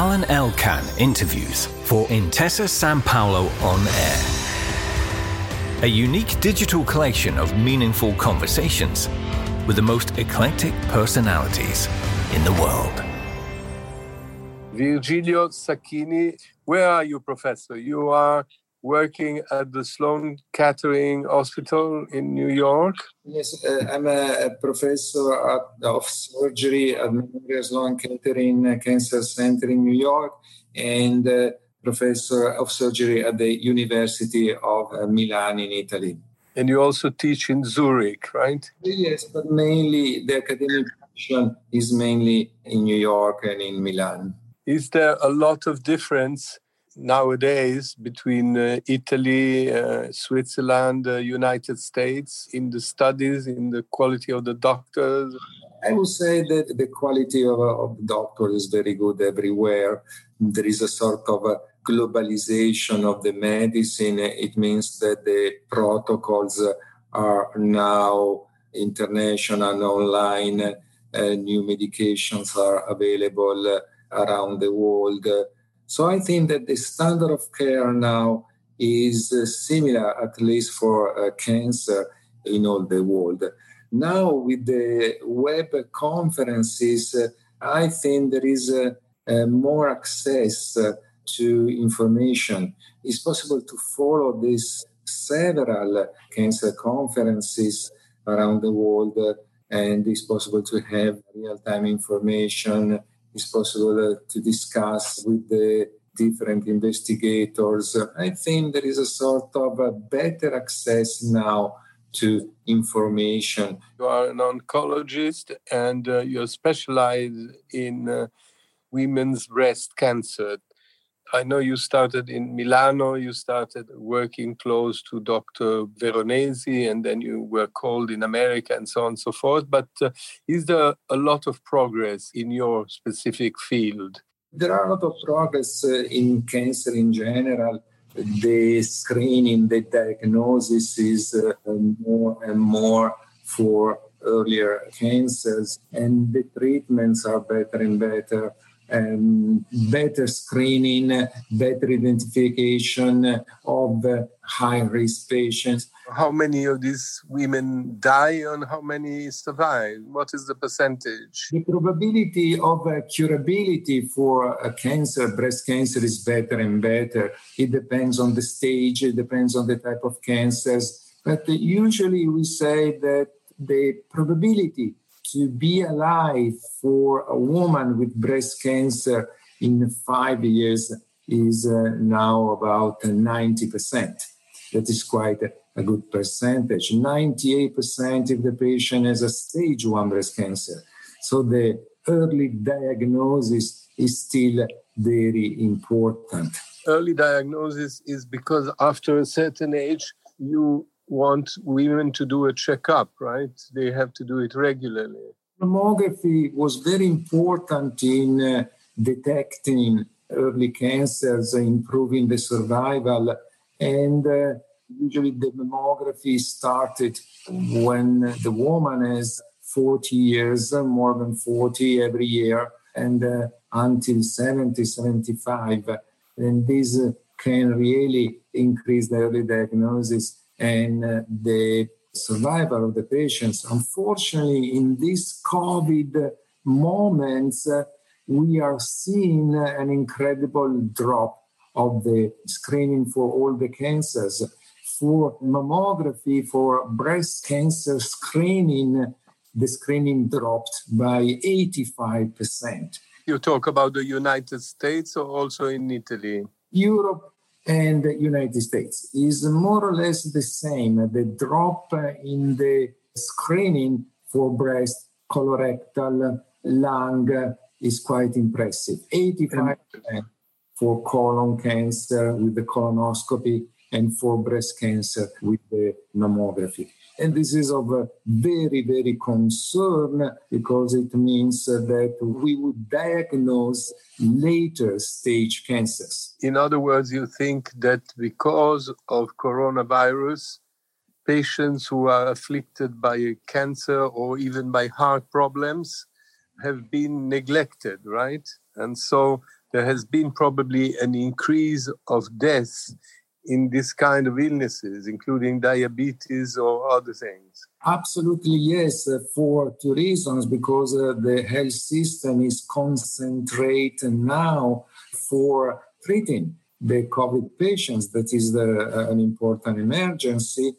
Alain Elkann interviews for Intesa Sanpaolo On Air. A unique digital collection of meaningful conversations with the most eclectic personalities in the world. Virgilio Sacchini, where are you, Professor? You are working at the Sloan Kettering Hospital in New York. Yes, uh, I'm a, a professor at, of surgery at Memorial Sloan Kettering Cancer Center in New York and uh, professor of surgery at the University of uh, Milan in Italy. And you also teach in Zurich, right? Yes, but mainly the academic function is mainly in New York and in Milan. Is there a lot of difference nowadays between uh, Italy, uh, Switzerland, uh, United States in the studies, in the quality of the doctors? I would say that the quality of, of doctors is very good everywhere. There is a sort of a globalization of the medicine. It means that the protocols are now international, and online. Uh, new medications are available around the world so I think that the standard of care now is uh, similar, at least for uh, cancer in all the world. Now, with the web conferences, uh, I think there is more access to information. It's possible to follow these several cancer conferences around the world, and it's possible to have real time information is possible to discuss with the different investigators. I think there is a sort of a better access now to information. You are an oncologist and uh, you specialize in uh, women's breast cancer. I know you started in Milano, you started working close to Dr. Veronesi, and then you were called in America and so on and so forth. But uh, is there a lot of progress in your specific field? There are a lot of progress uh, in cancer in general. The screening, the diagnosis is uh, more and more for earlier cancers, and the treatments are better and better um, better screening, better identification of high risk patients. How many of these women die and how many survive? What is the percentage? The probability of uh, curability for a cancer, breast cancer, is better and better. It depends on the stage, it depends on the type of cancers. But usually we say that the probability to be alive for a woman with breast cancer in five years is uh, now about 90%. That is quite a, a good percentage. 98% of the patient has a stage one breast cancer. So the early diagnosis is still very important. Early diagnosis is because after a certain age, you want women to do a checkup, right? They have to do it regularly. Mammography was very important in uh, detecting early cancers, improving the survival, and uh, usually the mammography started when the woman is 40 years, more than 40 every year, and uh, until 70, 75. And this can really increase the early diagnosis and uh, the survival of the patients. Unfortunately, in these COVID moments, uh, we are seeing an incredible drop of the screening for all the cancers. For mammography, for breast cancer screening, the screening dropped by 85%. You talk about the United States or also in Italy? Europe and the United States is more or less the same. The drop in the screening for breast, colorectal, lung is quite impressive. 85% for colon cancer with the colonoscopy and for breast cancer with the mammography. And this is of very, very concern because it means that we would diagnose later stage cancers. In other words, you think that because of coronavirus, patients who are afflicted by cancer or even by heart problems have been neglected, right? And so there has been probably an increase of deaths in this kind of illnesses, including diabetes or other things? Absolutely, yes, uh, for two reasons because uh, the health system is concentrated now for treating the COVID patients. That is the, uh, an important emergency.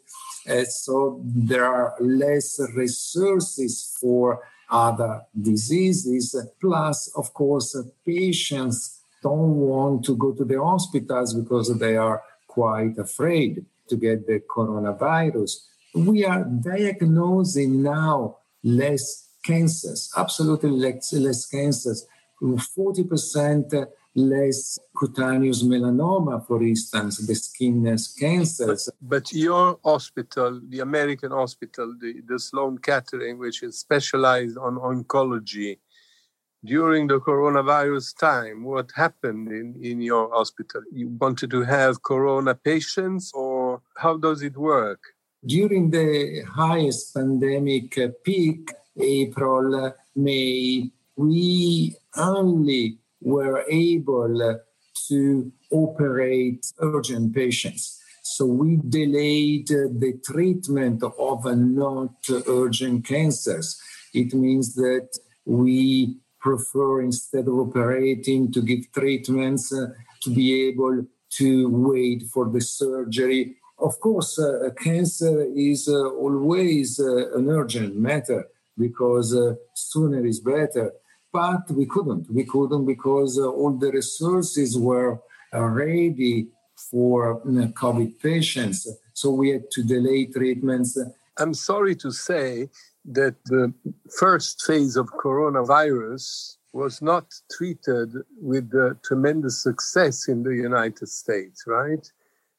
Uh, so there are less resources for other diseases. Plus, of course, patients don't want to go to the hospitals because they are quite afraid to get the coronavirus. We are diagnosing now less cancers, absolutely less, less cancers. 40% less cutaneous melanoma, for instance, the skin cancers. But, but, your hospital, the American hospital, the, the Sloan Kettering, which is specialized on oncology, during the coronavirus time, what happened in, in your hospital? You wanted to have corona patients, or how does it work? During the highest pandemic peak, April, May, we only were able to operate urgent patients. So we delayed the treatment of not urgent cancers. It means that we prefer, instead of operating, to give treatments, uh, to be able to wait for the surgery. Of course, uh, cancer is uh, always uh, an urgent matter because uh, sooner is better but we couldn't. We couldn't because uh, all the resources were ready for COVID patients. So we had to delay treatments. I'm sorry to say that the first phase of coronavirus was not treated with tremendous success in the United States, right?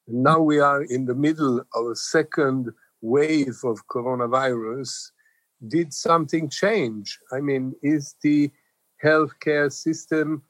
And Now we are in the middle of a second wave of coronavirus. Did something change? I mean, is the healthcare system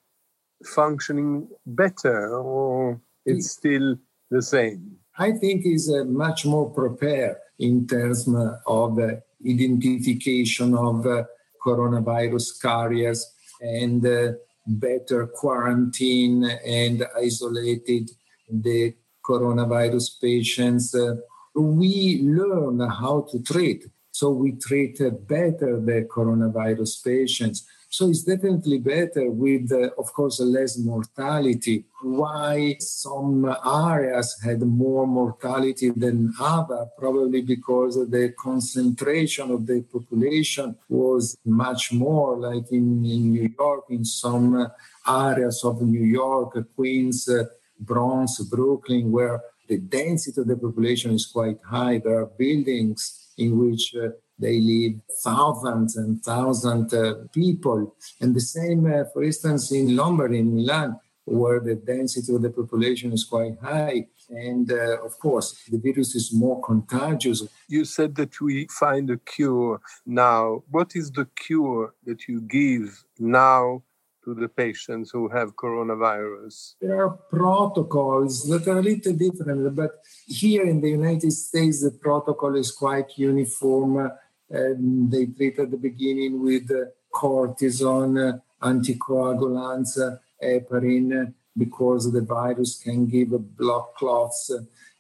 functioning better or it's still the same? I think is uh, much more prepared in terms of uh, identification of uh, coronavirus carriers and uh, better quarantine and isolated the coronavirus patients. Uh, we learn how to treat. So we treat better the coronavirus patients. So it's definitely better with, uh, of course, less mortality. Why some areas had more mortality than other? Probably because the concentration of the population was much more, like in, in New York, in some areas of New York, Queens, uh, Bronx, Brooklyn, where the density of the population is quite high. There are buildings in which uh, they live thousands and thousands of uh, people. And the same, uh, for instance, in Lombardy, in Milan, where the density of the population is quite high. And uh, of course, the virus is more contagious. You said that we find a cure now. What is the cure that you give now to the patients who have coronavirus? There are protocols that are a little different, but here in the United States, the protocol is quite uniform. Um, they treat at the beginning with uh, cortisone, uh, anticoagulants, uh, heparin, because the virus can give blood clots,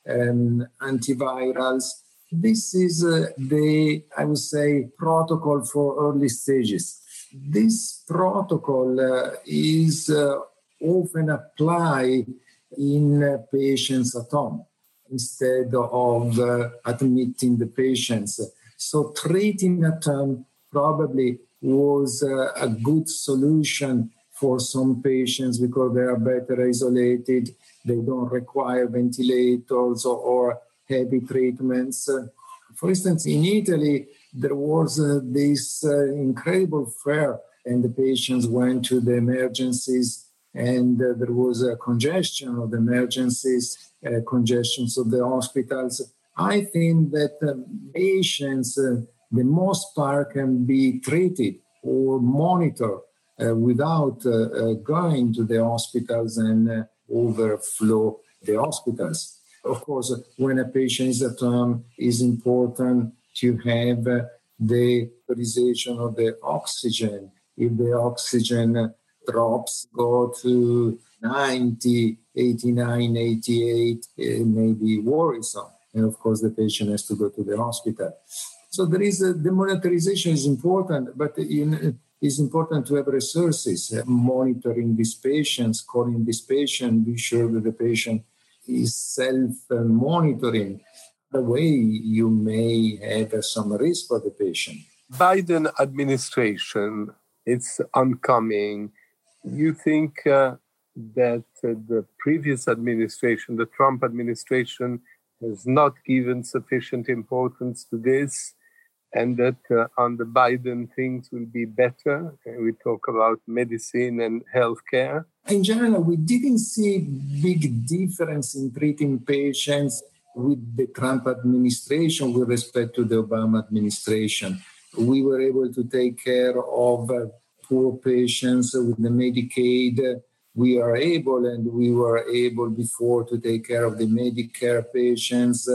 um, antivirals. This is uh, the, I would say, protocol for early stages. This protocol uh, is uh, often applied in patients at home instead of admitting the patients so treating at home probably was a, good solution for some patients because they are better isolated. They don't require ventilators or, or heavy treatments. For instance, in Italy, there was uh, this uh, incredible fair, and the patients went to the emergencies, and uh, there was a congestion of the emergencies, uh, congestions of the hospitals. I think that uh, patients, uh, the most part, can be treated or monitored uh, without uh, uh, going to the hospitals and uh, overflow the hospitals. Of course, when a patient is at home, it's important to have the authorization of the oxygen. If the oxygen drops go to 90, 89, 88, it may be worrisome. And of course, the patient has to go to the hospital. So there is a, the monitorization is important, but in, it's important to have resources uh, monitoring these patients, calling this patient, be sure that the patient is self-monitoring. The way you may have some risk for the patient. Biden administration, it's oncoming. You think uh, that uh, the previous administration, the Trump administration, has not given sufficient importance to this, and that uh, under Biden things will be better. We talk about medicine and healthcare. In general, we didn't see big difference in treating patients with the Trump administration with respect to the Obama administration. We were able to take care of uh, poor patients with the Medicaid we are able and we were able before to take care of the Medicare patients.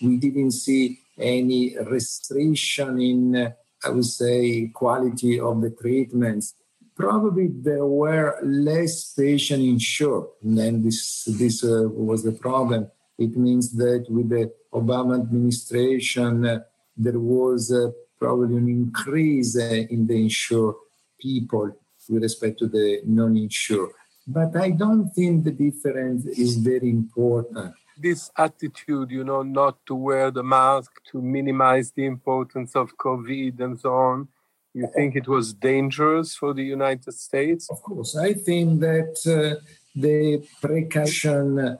We didn't see any restriction in, I would say, quality of the treatments. Probably there were less patients insured, and this this uh, was the problem. It means that with the Obama administration, uh, there was uh, probably an increase uh, in the insured people with respect to the non-insured. But I don't think the difference is very important. This attitude, you know, not to wear the mask, to minimize the importance of COVID and so on, you think it was dangerous for the United States? Of course. I think that uh, the precaution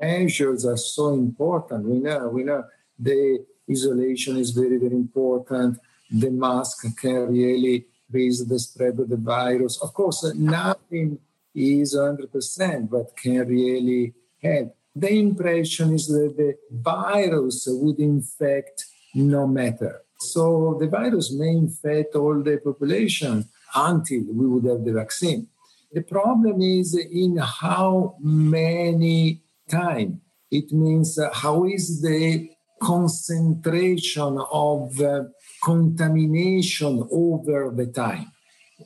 measures are so important. We know, we know the isolation is very, very important. The mask can really raise the spread of the virus. Of course, nothing is 100%, but can really help. The impression is that the virus would infect no matter. So the virus may infect all the population until we would have the vaccine. The problem is in how many time. It means uh, how is the concentration of uh, contamination over the time.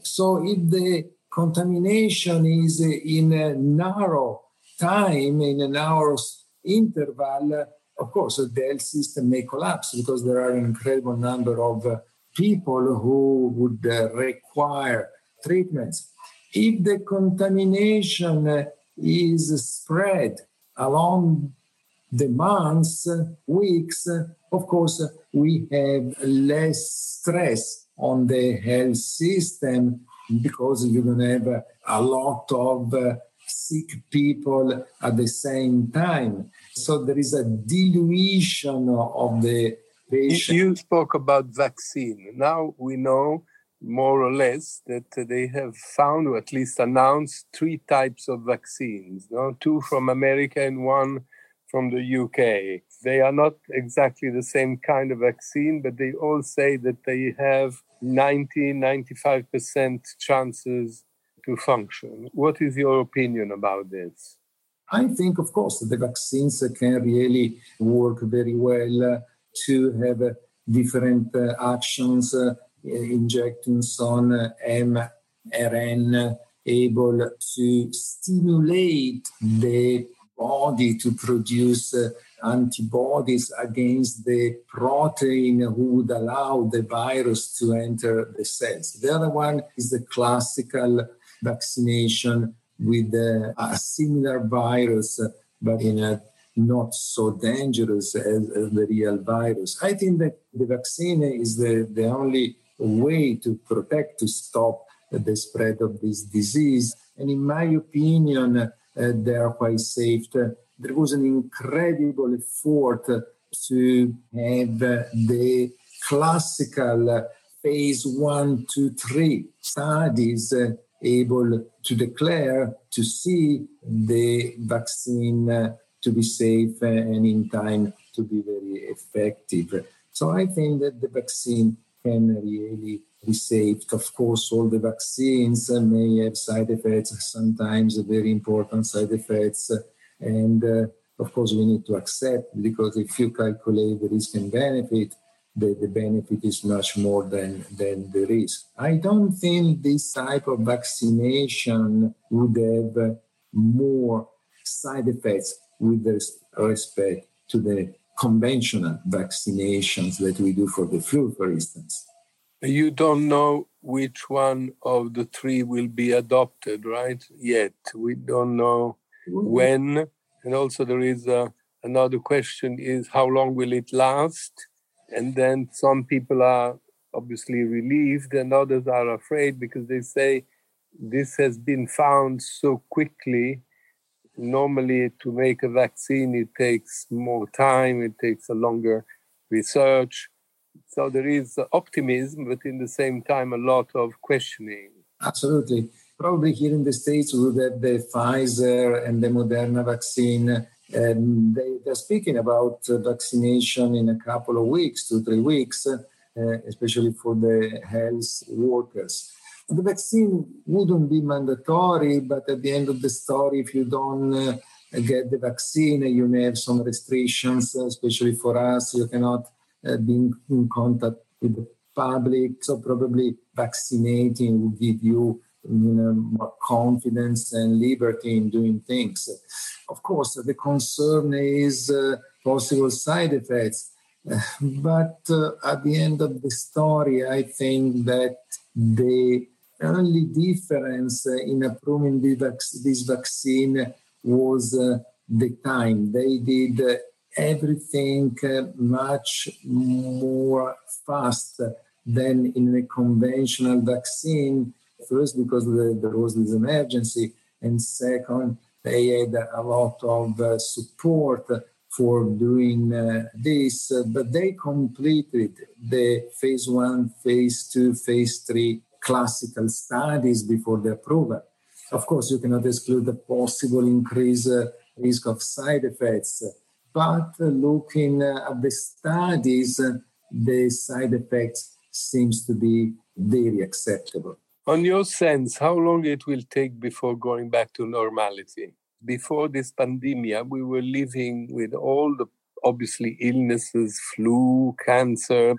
So if the contamination is in a narrow time, in a narrow interval, of course, the health system may collapse because there are an incredible number of people who would require treatments. If the contamination is spread along the months, weeks, of course, we have less stress on the health system because you're going to have a lot of uh, sick people at the same time. So there is a dilution of the patient. You spoke about vaccine. Now we know more or less that they have found or at least announced three types of vaccines no? two from america and one from the uk they are not exactly the same kind of vaccine but they all say that they have 90 95% chances to function. What is your opinion about this? I think, of course, the vaccines can really work very well to have different uh, actions, uh, injections on mRNA able to stimulate the body to produce uh, antibodies against the protein who would allow the virus to enter the cells. The other one is the classical vaccination with a, a similar virus, but in a not so dangerous as, as, the real virus. I think that the vaccine is the, the only way to protect, to stop the spread of this disease. And in my opinion, they are quite safe there was an incredible effort to have the classical phase one, two, three studies able to declare to see the vaccine to be safe and in time to be very effective. So I think that the vaccine can really safe. Of course, all the vaccines may have side effects, sometimes very important side effects and uh, of course, we need to accept because if you calculate the risk and benefit, the, the benefit is much more than, than the risk. I don't think this type of vaccination would have more side effects with respect to the conventional vaccinations that we do for the flu, for instance. You don't know which one of the three will be adopted, right? Yet. We don't know mm-hmm. when. And also, there is a, another question is how long will it last? And then some people are obviously relieved, and others are afraid because they say this has been found so quickly normally to make a vaccine it takes more time it takes a longer research so there is optimism but in the same time a lot of questioning absolutely probably here in the states would have the pfizer and the moderna vaccine and they, they're speaking about vaccination in a couple of weeks two three weeks uh, especially for the health workers the vaccine wouldn't be mandatory, but at the end of the story, if you don't uh, get the vaccine, you may have some restrictions, especially for us. You cannot uh, be in, contact with the public. So probably vaccinating will give you, you know, more confidence and liberty in doing things. Of course, the concern is uh, possible side effects. But uh, at the end of the story, I think that the only difference in approving this vaccine was uh, the time. They did everything uh, much more fast than in a conventional vaccine. First, because there was this emergency, and second, they had a lot of uh, support for doing uh, this, but they completed the phase one, phase two, phase three classical studies before the approval. Of course, you cannot exclude the possible increased uh, risk of side effects, but looking at the studies, the side effects seems to be very acceptable. On your sense, how long it will take before going back to normality? Before this pandemic, we were living with all the obviously illnesses, flu, cancer,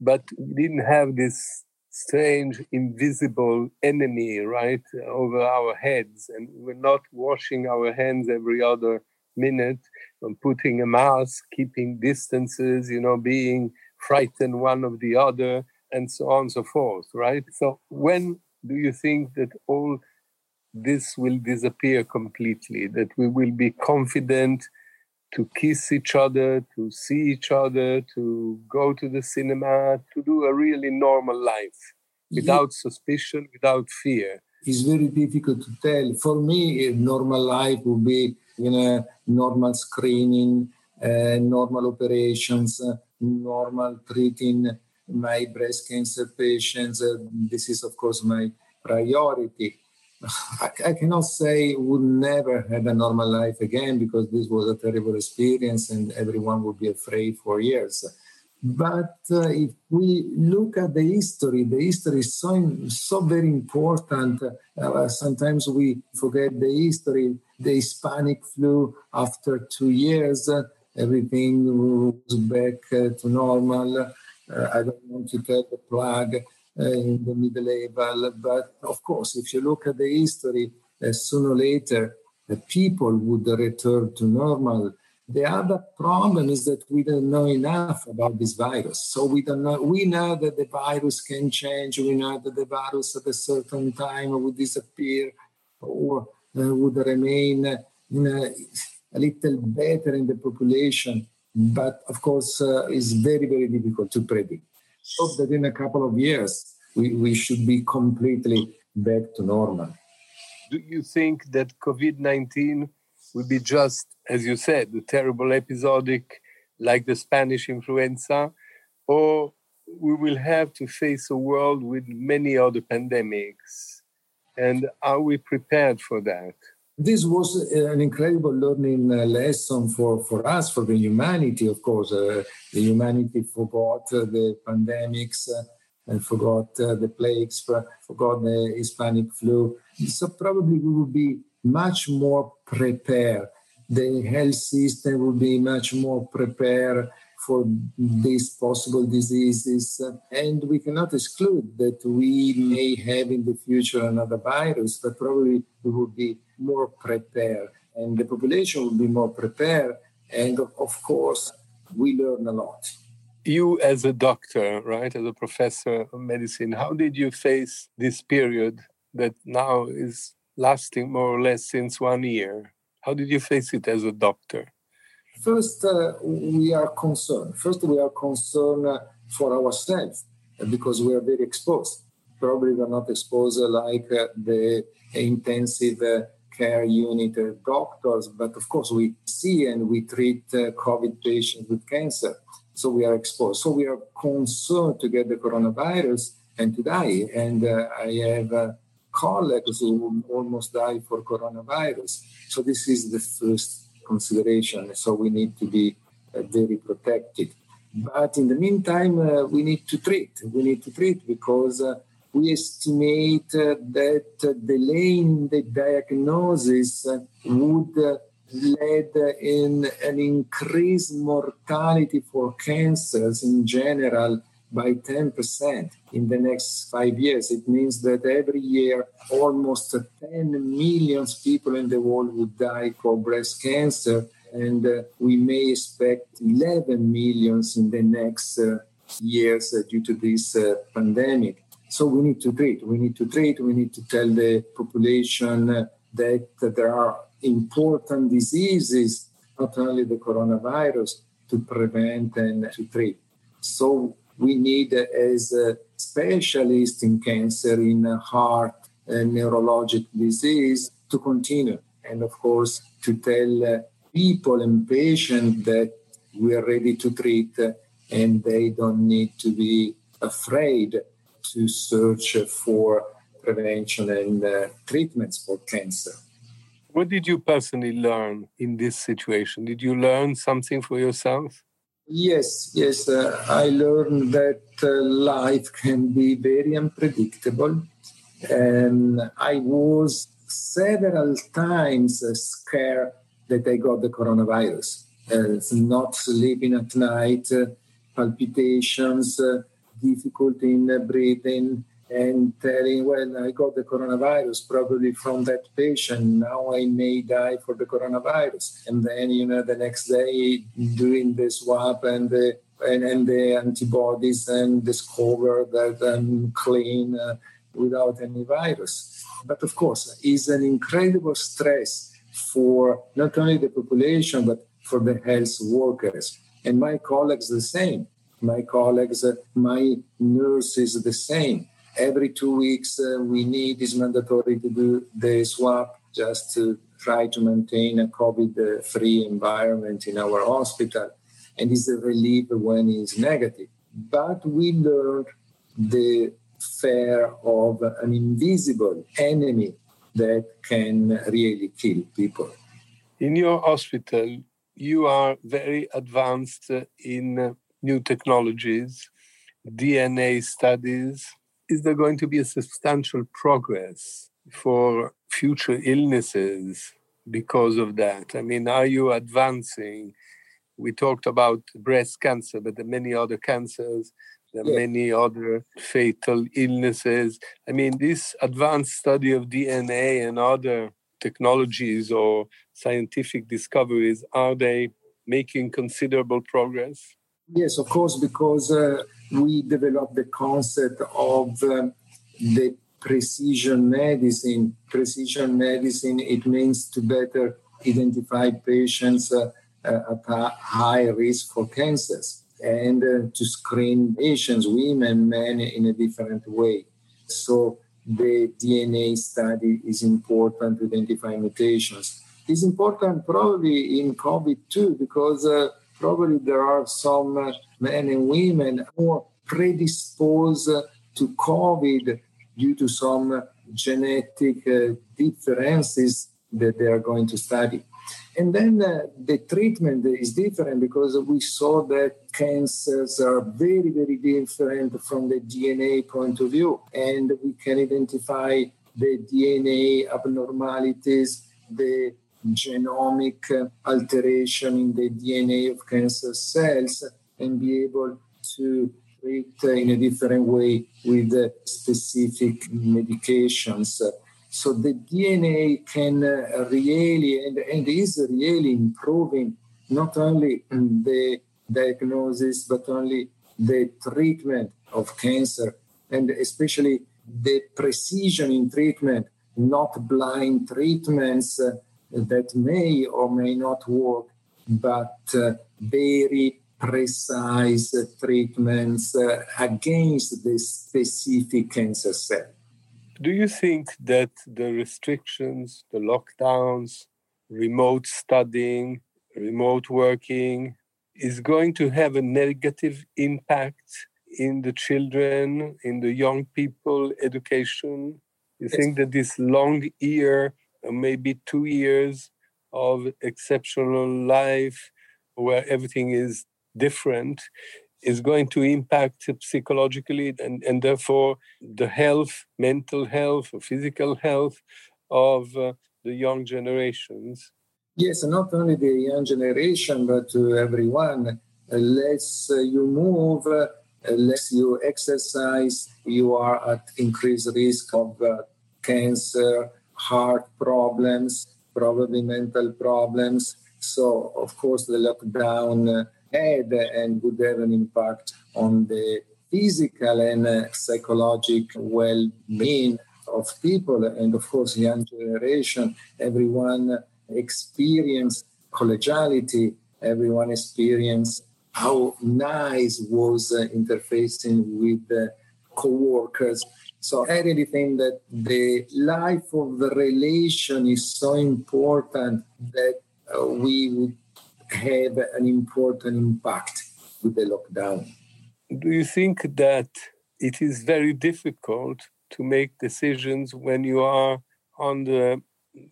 but we didn't have this strange invisible enemy right over our heads and we're not washing our hands every other minute and putting a mask keeping distances you know being frightened one of the other and so on and so forth right so when do you think that all this will disappear completely that we will be confident to kiss each other, to see each other, to go to the cinema, to do a really normal life without yeah. suspicion, without fear. It's very difficult to tell. For me, normal life would be you know normal screening, uh, normal operations, uh, normal treating my breast cancer patients. Uh, this is, of course, my priority. I, I cannot say would never have a normal life again because this was a terrible experience and everyone would be afraid for years. But uh, if we look at the history, the history is so, so very important. Uh, sometimes we forget the history. The Hispanic flu, after two years, uh, everything was back uh, to normal. Uh, I don't want to tell the uh, in the medieval. But of course, if you look at the history, uh, sooner or later, the people would return to normal. The other problem is that we don't know enough about this virus. So we don't know. We know that the virus can change. We know that the virus at a certain time would disappear or uh, would remain in a, a, little better in the population. But of course, uh, it's very, very difficult to predict hope that in a couple of years we, we should be completely back to normal. Do you think that COVID 19 will be just, as you said, the terrible episodic like the Spanish influenza, or we will have to face a world with many other pandemics? And are we prepared for that? this was an incredible learning uh, lesson for, for us, for the humanity, of course. Uh, the humanity forgot uh, the pandemics uh, and forgot uh, the plagues, forgot the Hispanic flu. So probably we will be much more prepared. The health system will be much more prepared for these possible diseases. And we cannot exclude that we may have in the future another virus, but probably we will be more prepared and the population will be more prepared. And of course, we learn a lot. You, as a doctor, right, as a professor of medicine, how did you face this period that now is lasting more or less since one year? How did you face it as a doctor? First, uh, we are concerned. First, we are concerned uh, for ourselves because we are very exposed. Probably we are not exposed like uh, the intensive uh, care unit doctors, but of course we see and we treat uh, COVID patients with cancer. So we are exposed. So we are concerned to get the coronavirus and to die. And uh, I have colleagues who almost died for coronavirus. So this is the first consideration. So we need to be uh, very protected. But in the meantime, uh, we need to treat. We need to treat because uh, we estimate uh, that delaying the diagnosis uh, would uh, lead in an increased mortality for cancers in general by 10% in the next five years. It means that every year, almost 10 million people in the world would die for breast cancer, and uh, we may expect 11 millions in the next uh, years uh, due to this uh, pandemic. So we need to treat. We need to treat. We need to tell the population uh, that there are important diseases, not only the coronavirus, to prevent and to treat. So we need as a specialist in cancer, in heart and neurologic disease to continue. And of course, to tell uh, people and patients that we are ready to treat uh, and they don't need to be afraid to search for prevention and uh, treatments for cancer. What did you personally learn in this situation? Did you learn something for yourself? Yes, yes. Uh, I learned that uh, life can be very unpredictable. And I was several times uh, scared that I got the coronavirus. Uh, not sleeping at night, uh, palpitations, uh, difficulty in breathing, and telling, well, I got the coronavirus probably from that patient. Now I may die for the coronavirus. And then, you know, the next day doing the swab and the and, and the antibodies and discover that I'm clean uh, without any virus. But of course, it's an incredible stress for not only the population, but for the health workers. And my colleagues the same. My colleagues, my nurses the same every two weeks uh, we need is mandatory to do the swab just to try to maintain a covid free environment in our hospital. And it's a relief when it's negative. But we learned the fear of an invisible enemy that can really kill people. In your hospital you are very advanced in new technologies dna studies is there going to be a substantial progress for future illnesses because of that? I mean, are you advancing? We talked about breast cancer, but there are many other cancers. There are yeah. many other fatal illnesses. I mean, this advanced study of DNA and other technologies or scientific discoveries, are they making considerable progress? Yes, of course, because uh, we developed the concept of um, the precision medicine. Precision medicine, it means to better identify patients uh, uh, at a high risk for cancers and uh, to screen patients, women, men, in a different way. So the DNA study is important to identify mutations. It's important probably in COVID too, because uh, probably there are some uh, men and women more predisposed to COVID due to some genetic uh, differences that they are going to study. And then uh, the treatment is different because we saw that cancers are very, very different from the DNA point of view. And we can identify the DNA abnormalities, the genomic alteration in the DNA of cancer cells and be able to treat in a different way with specific medications. So the DNA can really and, and is really improving not only the diagnosis but only the treatment of cancer and especially the precision in treatment, not blind treatments that may or may not work, but uh, very precise treatments uh, against the specific cancer cell. Do you think that the restrictions, the lockdowns, remote studying, remote working is going to have a negative impact in the children, in the young people education? You think that this long year, maybe two years of exceptional life where everything is different, is going to impact psychologically and, and therefore the health, mental health, physical health of uh, the young generations? Yes, not only the young generation, but to everyone. Uh, less uh, you move, less you exercise, you are at increased risk of uh, cancer, heart problems, probably mental problems. So, of course, the lockdown had and would have an impact on the physical and uh, psychological well-being of people. And of course young generation everyone experienced collegiality. Everyone experienced how nice was uh, interfacing with the co-workers so i really think that the life of the relation is so important that uh, we would have an important impact with the lockdown. Do you think that it is very difficult to make decisions when you are on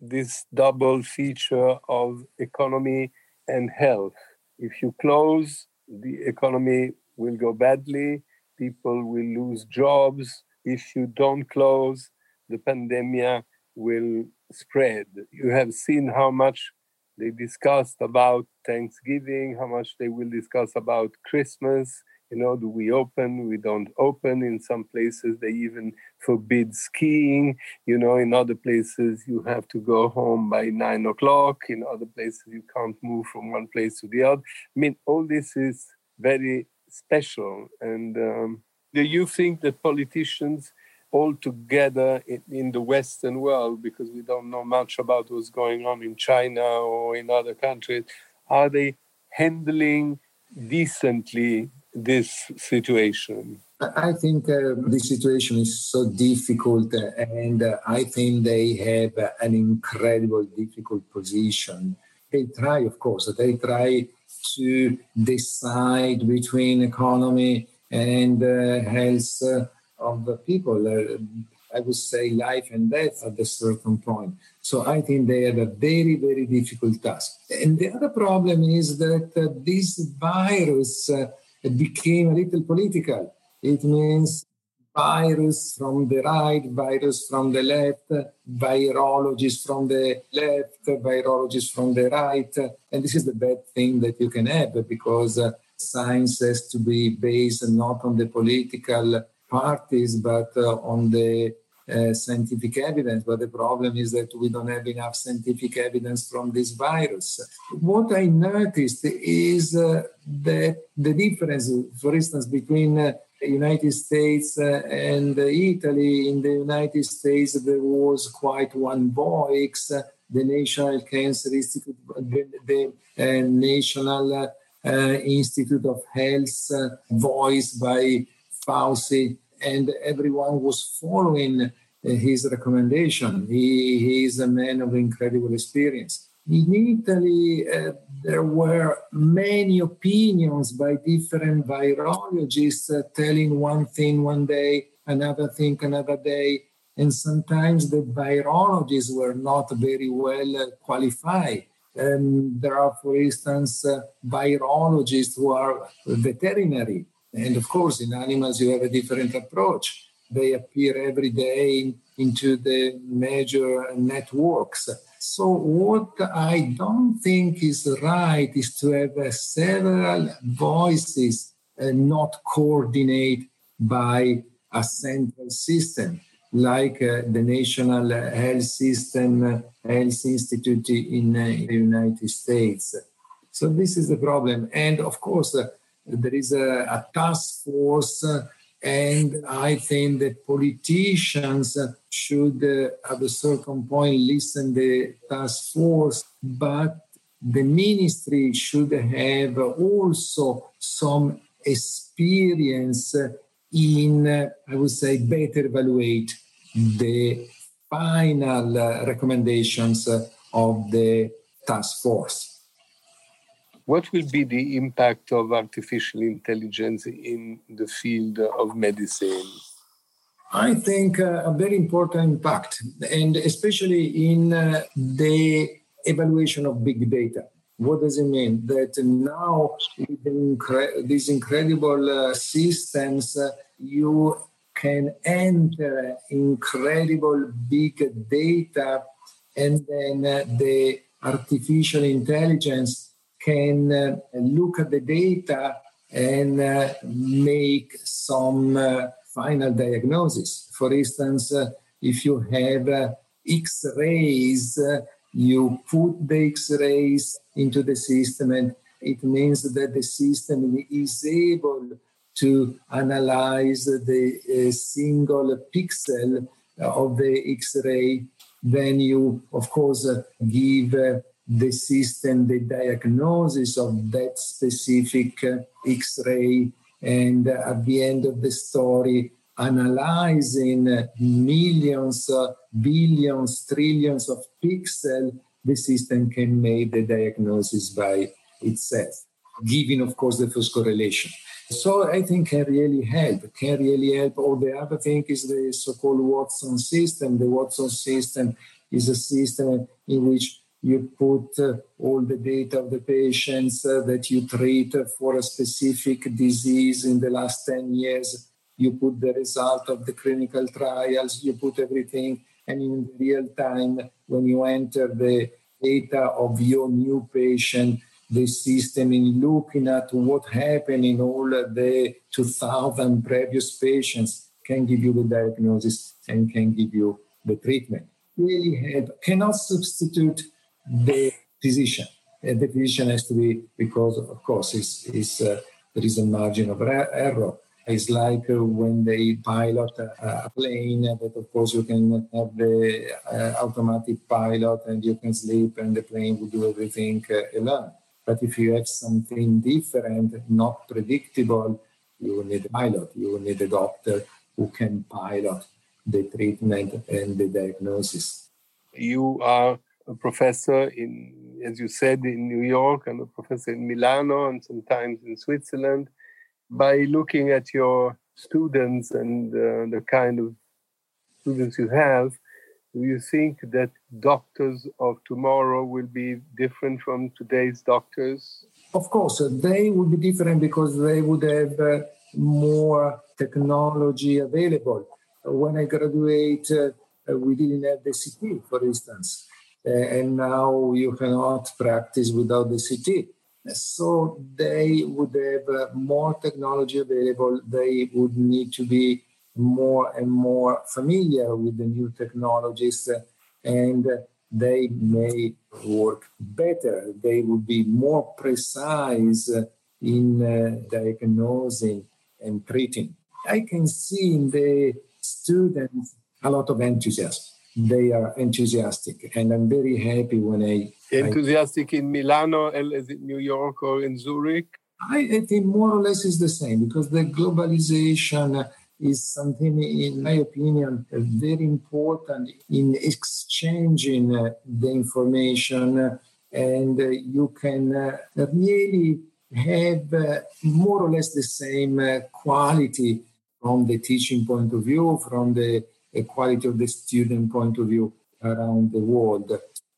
this double feature of economy and health? If you close, the economy will go badly, people will lose jobs. If you don't close, the pandemic will spread. You have seen how much they discussed about Thanksgiving, how much they will discuss about Christmas. You know, do we open? We don't open. In some places, they even forbid skiing. You know, in other places, you have to go home by nine o'clock. In other places, you can't move from one place to the other. I mean, all this is very special. And um, do you think that politicians all together in, in, the Western world, because we don't know much about what's going on in China or in other countries, are they handling decently this situation? I think uh, the situation is so difficult, and uh, I think they have an incredible difficult position. They try, of course, they try to decide between economy and uh, health uh, of the people. Uh, I would say life and death at a certain point. So I think they have a very, very difficult task. And the other problem is that uh, this virus uh, became a little political. It means virus from the right, virus from the left, virologists from the left, virologists from the right. And this is the bad thing that you can have because uh, science has to be based not on the political parties, but uh, on the uh, scientific evidence. But the problem is that we don't have enough scientific evidence from this virus. What I noticed is uh, that the difference, for instance, between the United States and Italy. In the United States, there was quite one voice, the National Cancer Institute, the, the uh, National uh, Institute of Health, uh, voiced by Fauci, and everyone was following uh, his recommendation. He, he is a man of incredible experience. In Italy, uh, there were many opinions by different virologists uh, telling one thing one day, another thing another day. And sometimes the virologists were not very well uh, qualified. Um, there are, for instance, uh, virologists who are veterinary and of course, in animals, you have a different approach. they appear every day into the major networks. So, what I don't think is right is to have uh, several voices and not coordinate by a central system like uh, the National Health System uh, Health Institute in, uh, the United States. So this is the problem. And of course, uh, there is a, a task force uh, and I think that politicians should, uh, at a certain point, listen the task force, but the ministry should have also some experience in, I would say, better evaluate the final recommendations of the task force. What will be the impact of artificial intelligence in the field of medicine? I think uh, a very important impact, and especially in uh, the evaluation of big data. What does it mean? That now, with incre- these incredible uh, systems, uh, you can enter incredible big data, and then uh, the artificial intelligence can uh, look at the data and uh, make some uh, final diagnosis. For instance, if you have X rays, you put the X rays into the system, and it means that the system is able to analyze the uh, single pixel of the X ray. Then you, of course, give the system the diagnosis of that specific uh, X ray and at the end of the story, analyzing millions, uh, billions, trillions of pixels, the system can make the diagnosis by itself, giving, of course, the first correlation. So I think can really help, can really help. Or the other thing is the so-called Watson system. The Watson system is a system in which you put uh, all the data of the patients uh, that you treat for a specific disease in the last 10 years. You put the result of the clinical trials, you put everything, and in real time, when you enter the data of your new patient, the system in looking at what happened in all the 2000 previous patients can give you the diagnosis and can give you the treatment. Really help, cannot substitute the physician. And the physician has to be, because of course uh, there is a margin of error. It's like uh, when they pilot a, plane, that of course you can have the uh, automatic pilot and you can sleep and the plane will do everything uh, alone. But if you have something different, not predictable, you will need a pilot, you will need a doctor who can pilot the treatment and the diagnosis. You are a professor in, as you said, in New York and a professor in Milano and sometimes in Switzerland. By looking at your students and uh, the kind of students you have, do you think that doctors of tomorrow will be different from today's doctors? Of course, uh, they would be different because they would have uh, more technology available. When I graduate, uh, we didn't have the CT, for instance. Uh, and now you cannot practice without the CT. So they would have uh, more technology available. They would need to be more and more familiar with the new technologies, uh, and they may work better. They would be more precise in uh, diagnosing and treating. I can see in the students a lot of enthusiasm they are enthusiastic, and I'm very happy when I enthusiastic in Milano, as in New York or in Zurich. I, think more or less is the same because the globalization is something, in my opinion, very important in exchanging uh, the information, and uh, you can uh, really have uh, more or less the same uh, quality from the teaching point of view, from the quality of the student point of view around the world.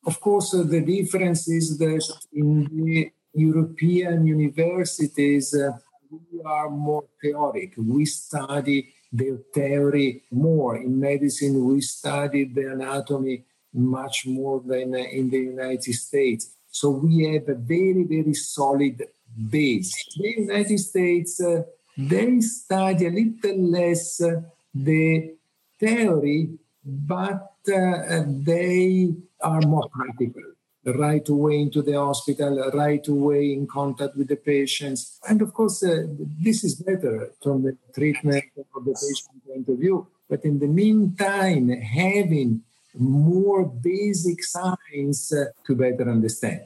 Of course, uh, the difference is that in the European universities, uh, we are more theoretic. We study the theory more. In medicine, we study the anatomy much more than in the United States. So we have a very, very solid base. The United States, uh, they study a little less uh, the theory, but uh, they are more practical right way into the hospital, right way in contact with the patients. And of course, uh, this is better from the treatment of the patient point of view. But in the meantime, having more basic science uh, to better understand.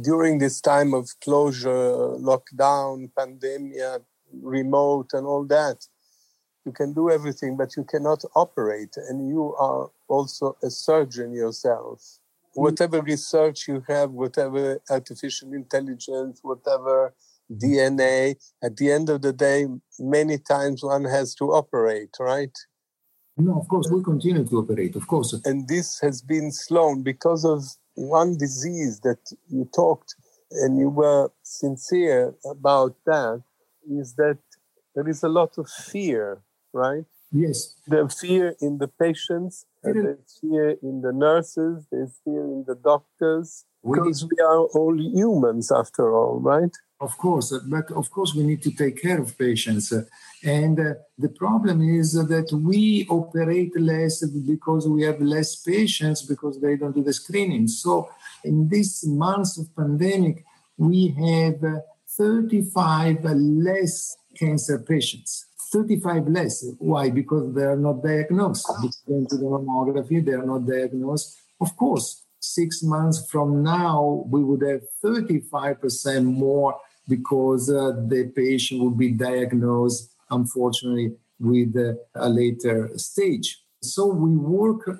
During this time of closure, lockdown, pandemic, remote, and all that, you can do everything, but you cannot operate. And you are also a surgeon yourself mm. whatever research you have, whatever artificial intelligence, whatever mm-hmm. DNA, at the end of the day, many times one has to operate, right? No, of course, we continue to operate, of course. And this has been slowed because of one disease that you talked and you were sincere about that is that there is a lot of fear, right? Yes. The fear in the patients, there's fear in the nurses, there's fear in the doctors, because we are all humans after all, right? Of course, uh, but of course we need to take care of patients. Uh, and uh, the problem is that we operate less because we have less patients because they don't do the screening. So in this months of pandemic, we have 35 less cancer patients 35 less. Why? Because they are not diagnosed. According to the mammography, they are not diagnosed. Of course, six months from now, we would have 35% more because uh, the patient would be diagnosed, unfortunately, with uh, a later stage. So we work uh,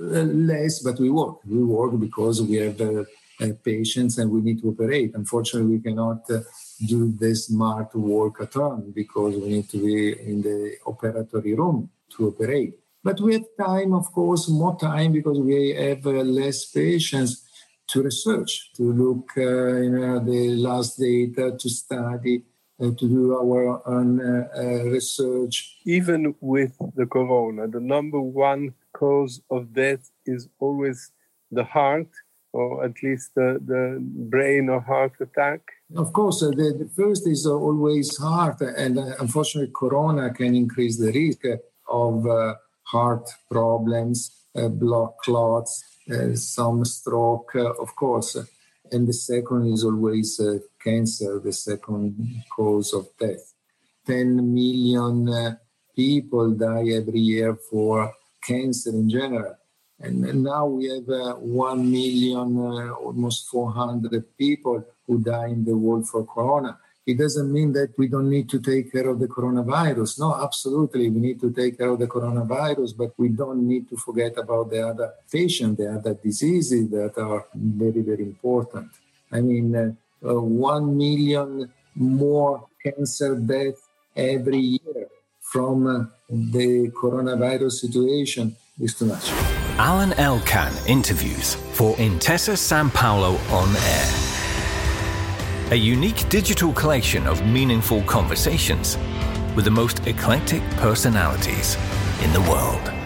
less, but we work. We work because we have uh, uh, patients and we need to operate. Unfortunately, we cannot uh, do the smart work at home because we need to be in the operatory room to operate. But we have time, of course, more time because we have uh, less patients to research, to look uh, you know, the last data, to study, uh, to do our own uh, uh, research. Even with the corona, the number one cause of death is always the heart or at least the, the brain or heart attack? Of course, uh, the, the, first is uh, always heart, and uh, unfortunately, corona can increase the risk of uh, heart problems, uh, blood clots, uh, some stroke, of course. And the second is always cancer, the second cause of death. 10 million people die every year for cancer in general and, now we have uh, 1 million, uh, almost 400 people who die in the world for corona. It doesn't mean that we don't need to take care of the coronavirus. No, absolutely, we need to take care of the coronavirus, but we don't need to forget about the other patients, the other diseases that are very, very important. I mean, uh, uh, 1 million more cancer deaths every year from uh, the coronavirus situation is too much. Alain Elkann interviews for Intesa Sanpaolo On Air. A unique digital collection of meaningful conversations with the most eclectic personalities in the world.